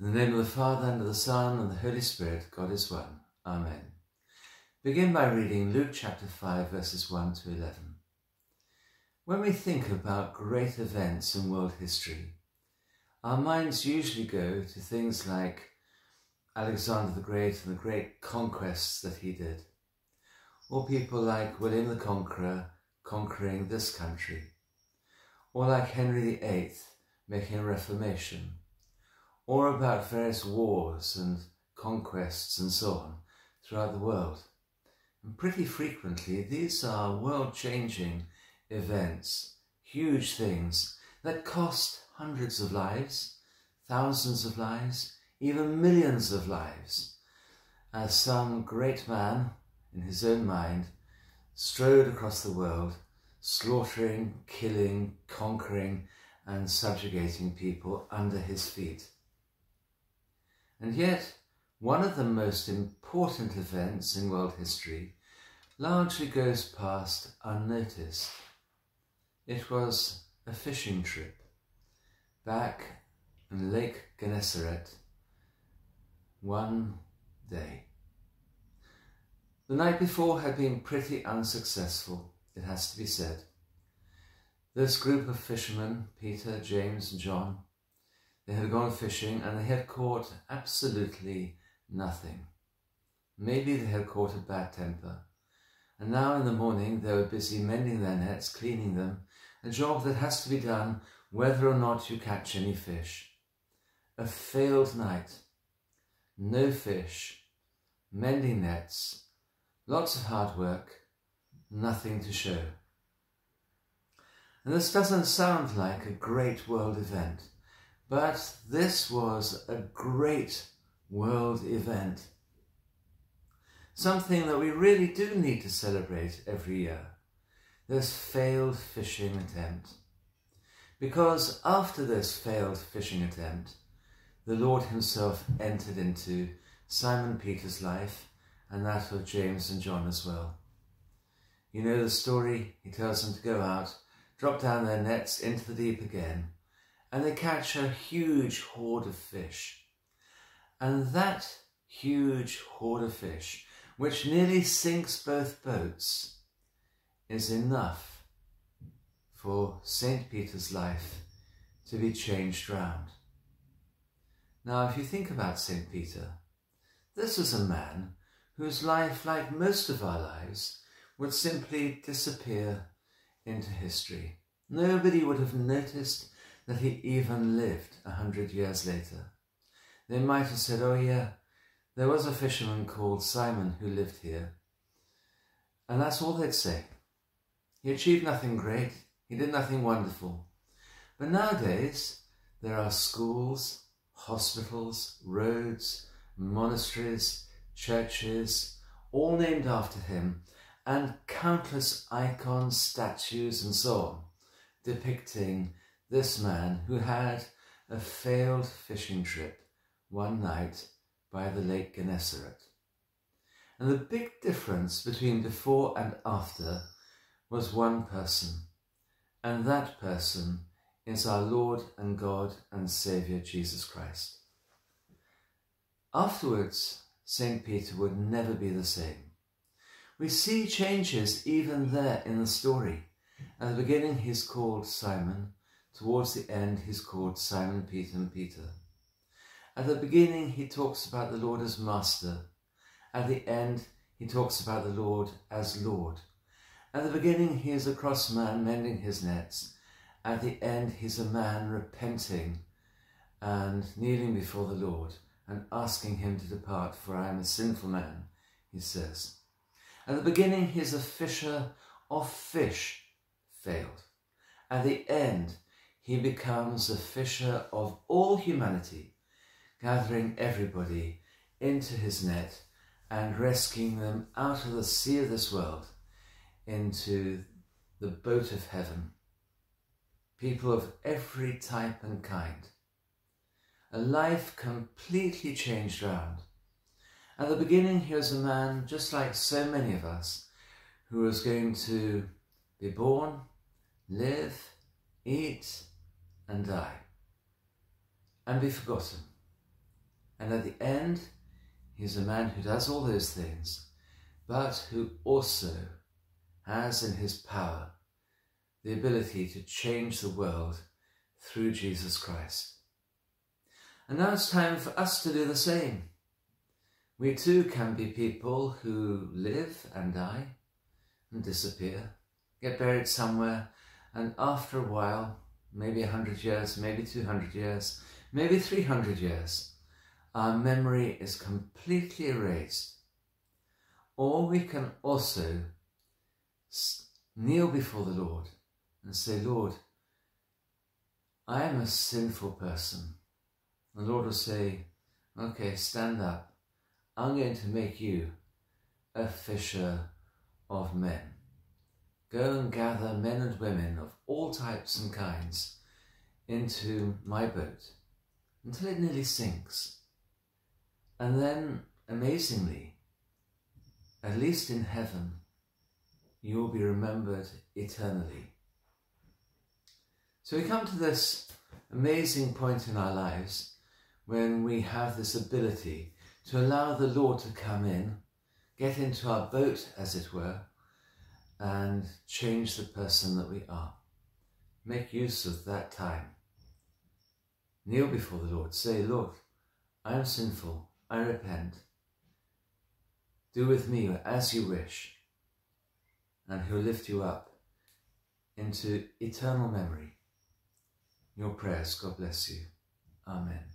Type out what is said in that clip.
In the name of the Father, and of the Son, and the Holy Spirit, God is one. Amen. Begin by reading Luke chapter 5, verses 1 to 11. When we think about great events in world history, our minds usually go to things like Alexander the Great and the great conquests that he did, or people like William the Conqueror conquering this country, or like Henry VIII making a reformation, or about various wars and conquests and so on throughout the world. And pretty frequently, these are world changing events, huge things that cost hundreds of lives, thousands of lives, even millions of lives, as some great man, in his own mind, strode across the world, slaughtering, killing, conquering, and subjugating people under his feet. And yet, one of the most important events in world history largely goes past unnoticed. It was a fishing trip back in Lake Gennesaret one day. The night before had been pretty unsuccessful, it has to be said. This group of fishermen, Peter, James, and John, they had gone fishing and they had caught absolutely nothing. Maybe they had caught a bad temper. And now in the morning they were busy mending their nets, cleaning them, a job that has to be done whether or not you catch any fish. A failed night. No fish. Mending nets. Lots of hard work. Nothing to show. And this doesn't sound like a great world event. But this was a great world event. Something that we really do need to celebrate every year. This failed fishing attempt. Because after this failed fishing attempt, the Lord himself entered into Simon Peter's life and that of James and John as well. You know the story, he tells them to go out, drop down their nets into the deep again, and they catch a huge hoard of fish. And that huge hoard of fish, which nearly sinks both boats, is enough for St. Peter's life to be changed round. Now, if you think about St. Peter, this is a man whose life, like most of our lives, would simply disappear into history. Nobody would have noticed that he even lived a hundred years later. They might have said, oh yeah, there was a fisherman called Simon who lived here. And that's all they'd say. He achieved nothing great. He did nothing wonderful. But nowadays, there are schools, hospitals, roads, monasteries, churches, all named after him, and countless icons, statues, and so on, depicting this man who had a failed fishing trip one night by the Lake Gennesaret. And the big difference between before and after was one person, and that person is our Lord and God and Saviour Jesus Christ. Afterwards, St. Peter would never be the same. We see changes even there in the story. At the beginning, he's called Simon. Towards the end, he's called Simon Peter and Peter. At the beginning, he talks about the Lord as Master. At the end, he talks about the Lord as Lord. At the beginning, he is a cross man mending his nets. At the end, he's a man repenting and kneeling before the Lord and asking him to depart, for I am a sinful man, he says. At the beginning, he's a fisher of fish, failed. At the end, he becomes the fisher of all humanity, gathering everybody into his net and rescuing them out of the sea of this world into the boat of heaven. People of every type and kind a life completely changed round. At the beginning, he was a man just like so many of us who was going to be born, live, eat, and die, and be forgotten. And at the end, he's a man who does all those things, but who also has in his power the ability to change the world through Jesus Christ. And now it's time for us to do the same. We too can be people who live and die and disappear, get buried somewhere, and after a while, maybe a hundred years, maybe 200 years, maybe 300 years, our memory is completely erased. Or we can also kneel before the Lord and say, Lord, I am a sinful person. The Lord will say, Okay, stand up. I'm going to make you a fisher of men. Go and gather men and women of types and kinds into my boat until it nearly sinks. And then, amazingly, at least in heaven, you will be remembered eternally. So we come to this amazing point in our lives when we have this ability to allow the Lord to come in, get into our boat, as it were, and change the person that we are. Make use of that time. Kneel before the Lord. Say, Lord, I am sinful. I repent. Do with me as you wish. And he'll lift you up into eternal memory. Your prayers, God bless you. Amen.